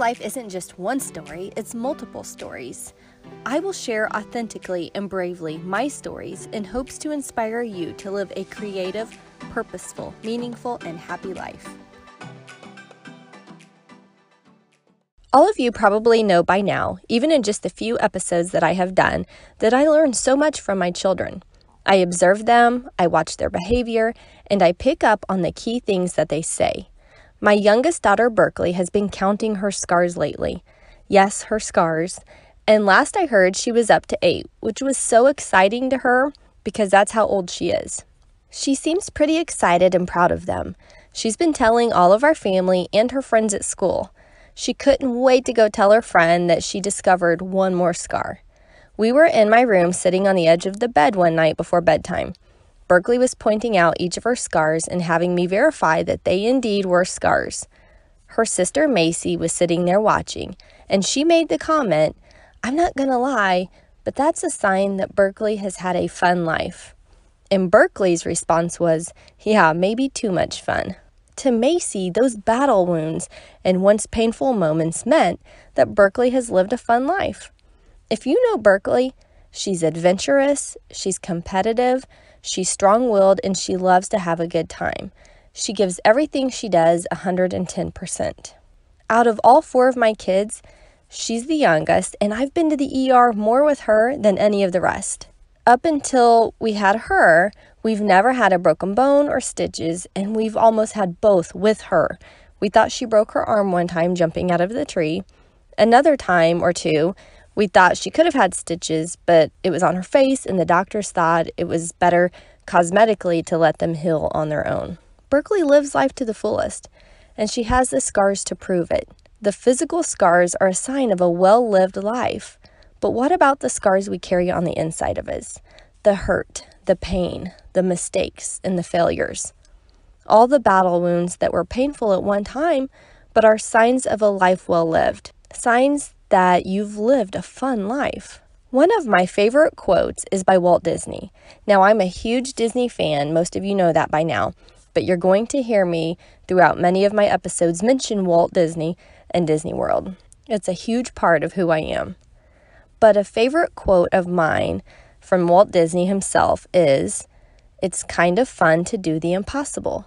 life isn't just one story, it's multiple stories. I will share authentically and bravely my stories in hopes to inspire you to live a creative, purposeful, meaningful, and happy life. All of you probably know by now, even in just the few episodes that I have done, that I learn so much from my children. I observe them, I watch their behavior, and I pick up on the key things that they say. My youngest daughter, Berkeley, has been counting her scars lately. Yes, her scars. And last I heard, she was up to eight, which was so exciting to her because that's how old she is. She seems pretty excited and proud of them. She's been telling all of our family and her friends at school. She couldn't wait to go tell her friend that she discovered one more scar. We were in my room sitting on the edge of the bed one night before bedtime. Berkeley was pointing out each of her scars and having me verify that they indeed were scars. Her sister Macy was sitting there watching, and she made the comment, I'm not to lie, but that's a sign that Berkeley has had a fun life. And Berkeley's response was, Yeah, maybe too much fun. To Macy, those battle wounds and once painful moments meant that Berkeley has lived a fun life. If you know Berkeley, she's adventurous, she's competitive, she's strong willed, and she loves to have a good time. She gives everything she does 110%. Out of all four of my kids, she's the youngest, and I've been to the ER more with her than any of the rest. Up until we had her, we've never had a broken bone or stitches, and we've almost had both with her. We thought she broke her arm one time jumping out of the tree. Another time or two, we thought she could have had stitches, but it was on her face, and the doctors thought it was better cosmetically to let them heal on their own. Berkeley lives life to the fullest, and she has the scars to prove it. The physical scars are a sign of a well lived life. But what about the scars we carry on the inside of us? The hurt, the pain, the mistakes, and the failures. All the battle wounds that were painful at one time, but are signs of a life well lived. Signs that you've lived a fun life. One of my favorite quotes is by Walt Disney. Now, I'm a huge Disney fan, most of you know that by now, but you're going to hear me throughout many of my episodes mention Walt Disney and Disney World. It's a huge part of who I am. But a favorite quote of mine from Walt Disney himself is It's kind of fun to do the impossible.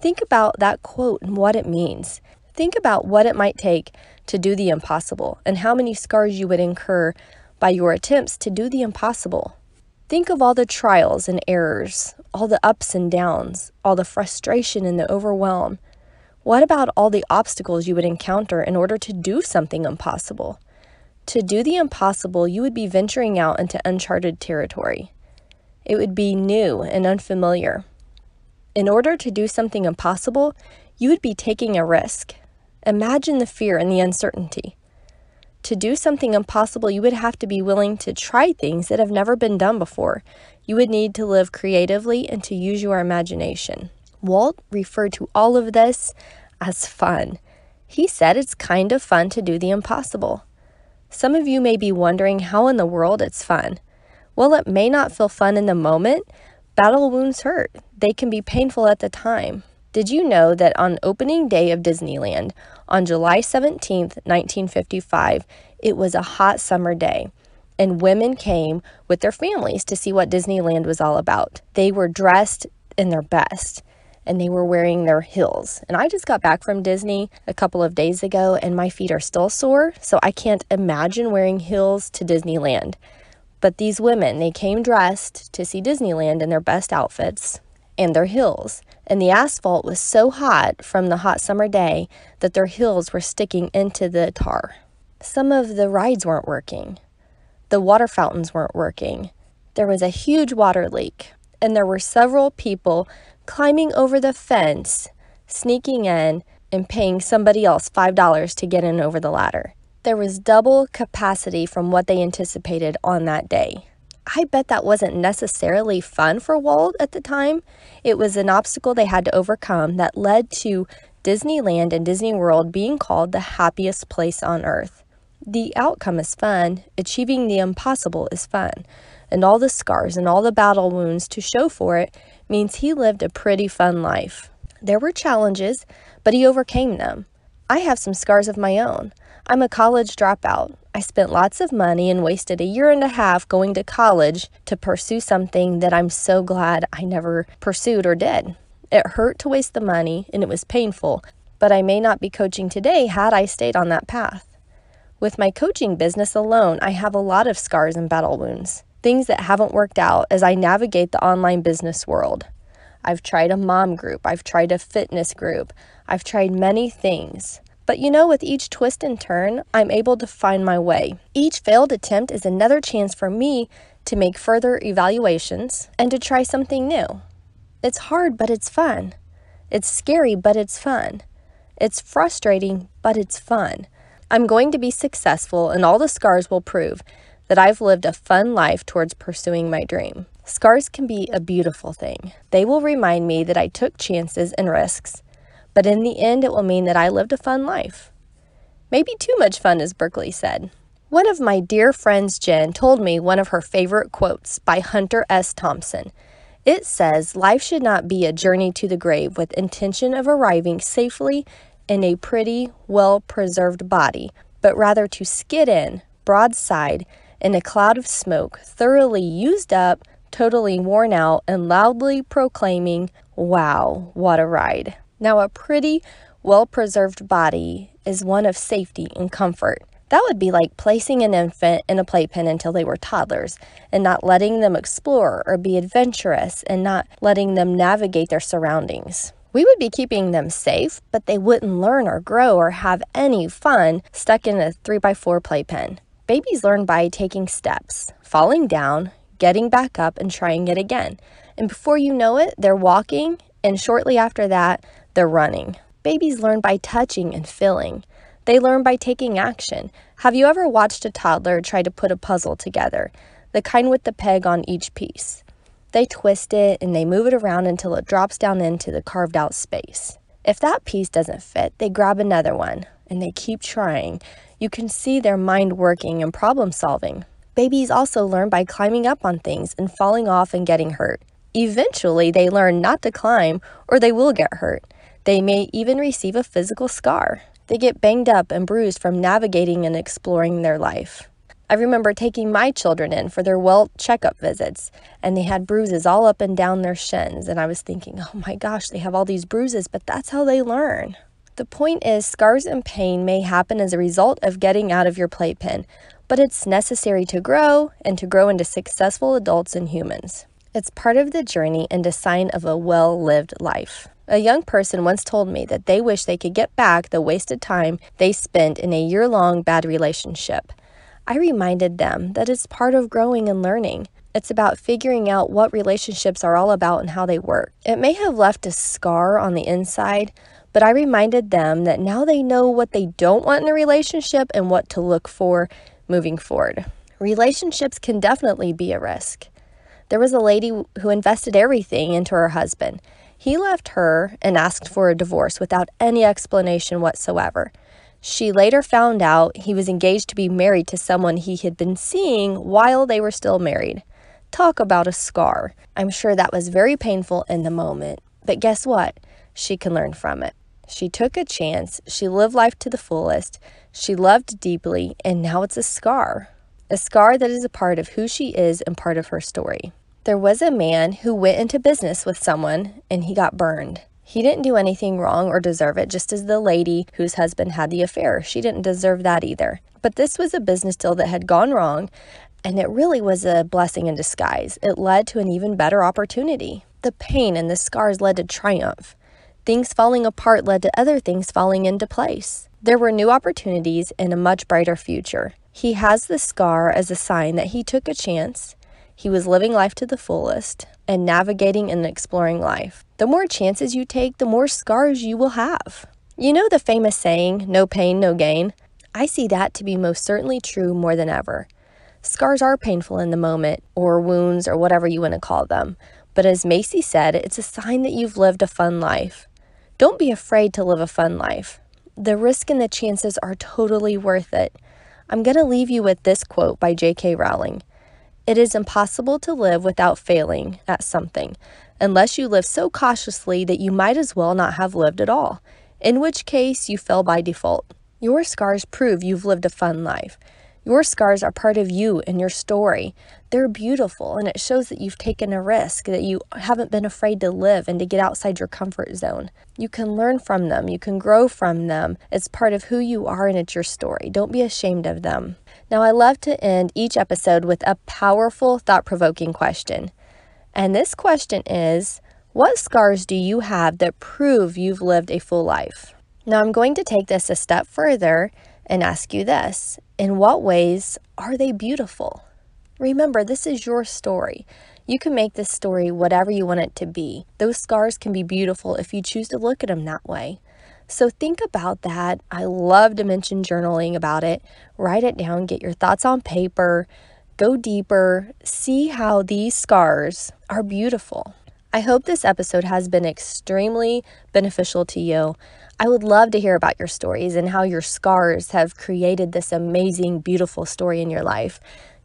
Think about that quote and what it means. Think about what it might take to do the impossible and how many scars you would incur by your attempts to do the impossible. Think of all the trials and errors, all the ups and downs, all the frustration and the overwhelm. What about all the obstacles you would encounter in order to do something impossible? To do the impossible, you would be venturing out into uncharted territory. It would be new and unfamiliar. In order to do something impossible, you would be taking a risk. Imagine the fear and the uncertainty. To do something impossible, you would have to be willing to try things that have never been done before. You would need to live creatively and to use your imagination. Walt referred to all of this as fun. He said it's kind of fun to do the impossible. Some of you may be wondering how in the world it's fun. Well, it may not feel fun in the moment. Battle wounds hurt, they can be painful at the time. Did you know that on opening day of Disneyland, on July 17, 1955, it was a hot summer day, and women came with their families to see what Disneyland was all about? They were dressed in their best and they were wearing their heels. And I just got back from Disney a couple of days ago and my feet are still sore, so I can't imagine wearing heels to Disneyland. But these women, they came dressed to see Disneyland in their best outfits and their heels. And the asphalt was so hot from the hot summer day that their heels were sticking into the tar. Some of the rides weren't working. The water fountains weren't working. There was a huge water leak, and there were several people climbing over the fence, sneaking in, and paying somebody else $5 to get in over the ladder. There was double capacity from what they anticipated on that day. I bet that wasn't necessarily fun for Walt at the time. It was an obstacle they had to overcome that led to Disneyland and Disney World being called the happiest place on earth. The outcome is fun, achieving the impossible is fun, and all the scars and all the battle wounds to show for it means he lived a pretty fun life. There were challenges, but he overcame them. I have some scars of my own. I'm a college dropout. I spent lots of money and wasted a year and a half going to college to pursue something that I'm so glad I never pursued or did. It hurt to waste the money and it was painful, but I may not be coaching today had I stayed on that path. With my coaching business alone, I have a lot of scars and battle wounds, things that haven't worked out as I navigate the online business world. I've tried a mom group, I've tried a fitness group, I've tried many things. But you know, with each twist and turn, I'm able to find my way. Each failed attempt is another chance for me to make further evaluations and to try something new. It's hard, but it's fun. It's scary, but it's fun. It's frustrating, but it's fun. I'm going to be successful, and all the scars will prove that I've lived a fun life towards pursuing my dream. Scars can be a beautiful thing. They will remind me that I took chances and risks but in the end, it will mean that I lived a fun life. Maybe too much fun, as Berkeley said. One of my dear friends, Jen, told me one of her favorite quotes by Hunter S. Thompson. It says, Life should not be a journey to the grave with intention of arriving safely in a pretty, well preserved body, but rather to skid in, broadside, in a cloud of smoke, thoroughly used up, totally worn out, and loudly proclaiming, Wow, what a ride! Now, a pretty, well preserved body is one of safety and comfort. That would be like placing an infant in a playpen until they were toddlers and not letting them explore or be adventurous and not letting them navigate their surroundings. We would be keeping them safe, but they wouldn't learn or grow or have any fun stuck in a 3x4 playpen. Babies learn by taking steps, falling down, getting back up, and trying it again. And before you know it, they're walking, and shortly after that, they're running. Babies learn by touching and feeling. They learn by taking action. Have you ever watched a toddler try to put a puzzle together? The kind with the peg on each piece. They twist it and they move it around until it drops down into the carved out space. If that piece doesn't fit, they grab another one and they keep trying. You can see their mind working and problem solving. Babies also learn by climbing up on things and falling off and getting hurt. Eventually, they learn not to climb or they will get hurt. They may even receive a physical scar. They get banged up and bruised from navigating and exploring their life. I remember taking my children in for their well checkup visits, and they had bruises all up and down their shins. And I was thinking, oh my gosh, they have all these bruises, but that's how they learn. The point is, scars and pain may happen as a result of getting out of your playpen, but it's necessary to grow and to grow into successful adults and humans. It's part of the journey and a sign of a well lived life. A young person once told me that they wish they could get back the wasted time they spent in a year long bad relationship. I reminded them that it's part of growing and learning. It's about figuring out what relationships are all about and how they work. It may have left a scar on the inside, but I reminded them that now they know what they don't want in a relationship and what to look for moving forward. Relationships can definitely be a risk. There was a lady who invested everything into her husband. He left her and asked for a divorce without any explanation whatsoever. She later found out he was engaged to be married to someone he had been seeing while they were still married. Talk about a scar. I'm sure that was very painful in the moment, but guess what? She can learn from it. She took a chance, she lived life to the fullest, she loved deeply, and now it's a scar. A scar that is a part of who she is and part of her story. There was a man who went into business with someone and he got burned. He didn't do anything wrong or deserve it, just as the lady whose husband had the affair. She didn't deserve that either. But this was a business deal that had gone wrong, and it really was a blessing in disguise. It led to an even better opportunity. The pain and the scars led to triumph. Things falling apart led to other things falling into place. There were new opportunities and a much brighter future. He has the scar as a sign that he took a chance he was living life to the fullest and navigating and exploring life. The more chances you take, the more scars you will have. You know the famous saying, no pain, no gain? I see that to be most certainly true more than ever. Scars are painful in the moment, or wounds, or whatever you want to call them. But as Macy said, it's a sign that you've lived a fun life. Don't be afraid to live a fun life. The risk and the chances are totally worth it. I'm going to leave you with this quote by J.K. Rowling it is impossible to live without failing at something, unless you live so cautiously that you might as well not have lived at all. in which case you fell by default. Your scars prove you've lived a fun life. Your scars are part of you and your story. They're beautiful, and it shows that you've taken a risk, that you haven't been afraid to live and to get outside your comfort zone. You can learn from them, you can grow from them. It's part of who you are, and it's your story. Don't be ashamed of them. Now, I love to end each episode with a powerful, thought provoking question. And this question is What scars do you have that prove you've lived a full life? Now, I'm going to take this a step further and ask you this In what ways are they beautiful? Remember, this is your story. You can make this story whatever you want it to be. Those scars can be beautiful if you choose to look at them that way. So think about that. I love to mention journaling about it. Write it down, get your thoughts on paper, go deeper, see how these scars are beautiful. I hope this episode has been extremely beneficial to you. I would love to hear about your stories and how your scars have created this amazing, beautiful story in your life.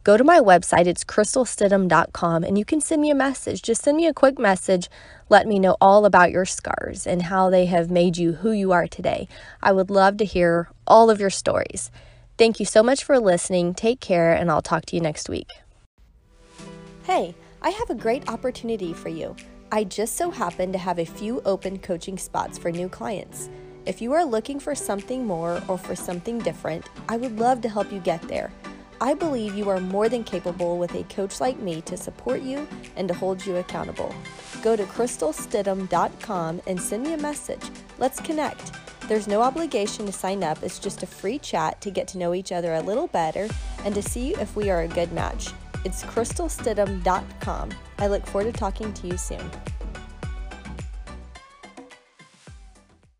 Go to my website, it's crystalstidham.com, and you can send me a message. Just send me a quick message. Let me know all about your scars and how they have made you who you are today. I would love to hear all of your stories. Thank you so much for listening. Take care, and I'll talk to you next week. Hey, I have a great opportunity for you. I just so happen to have a few open coaching spots for new clients. If you are looking for something more or for something different, I would love to help you get there. I believe you are more than capable with a coach like me to support you and to hold you accountable. Go to crystalstidham.com and send me a message. Let's connect. There's no obligation to sign up, it's just a free chat to get to know each other a little better and to see if we are a good match. It's crystalstidham.com. I look forward to talking to you soon.